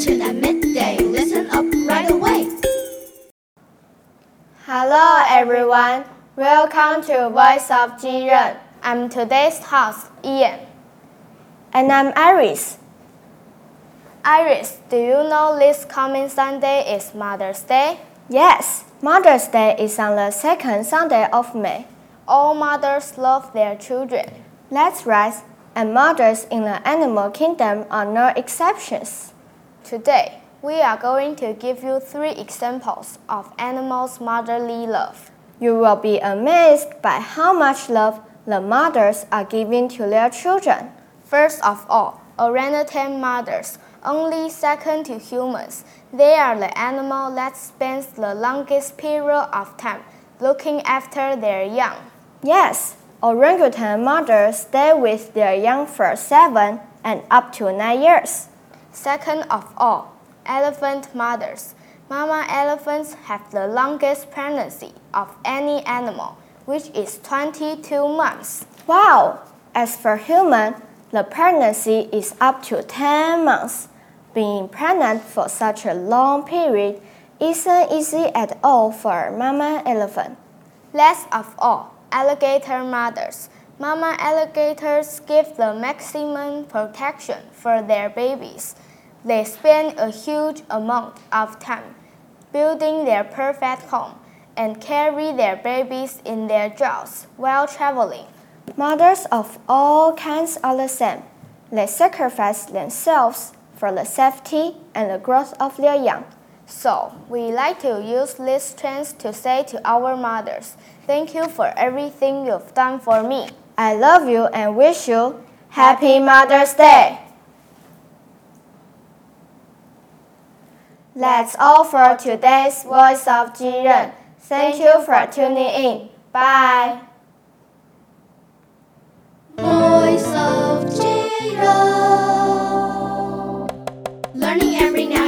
Newton at midday. Listen up right away. Hello, everyone. Welcome to Voice of Jiren. I'm today's host, Ian. And I'm Iris. Iris, do you know this coming Sunday is Mother's Day? Yes, Mother's Day is on the second Sunday of May. All mothers love their children. That's right, and mothers in the animal kingdom are no exceptions. Today, we are going to give you three examples of animals' motherly love. You will be amazed by how much love the mothers are giving to their children. First of all, orangutan mothers, only second to humans. They are the animal that spends the longest period of time looking after their young. Yes, orangutan mothers stay with their young for seven and up to nine years. Second of all, elephant mothers. Mama elephants have the longest pregnancy of any animal, which is 22 months. Wow! As for human, the pregnancy is up to 10 months. Being pregnant for such a long period isn't easy at all for mama elephant. Last of all, alligator mothers. Mama alligators give the maximum protection for their babies. They spend a huge amount of time building their perfect home and carry their babies in their jaws while traveling. Mothers of all kinds are the same. They sacrifice themselves for the safety and the growth of their young. So, we like to use this chance to say to our mothers, Thank you for everything you've done for me. I love you and wish you Happy Mother's Day! That's all for today's Voice of Jiren. Thank you for tuning in. Bye! Voice of Learning every now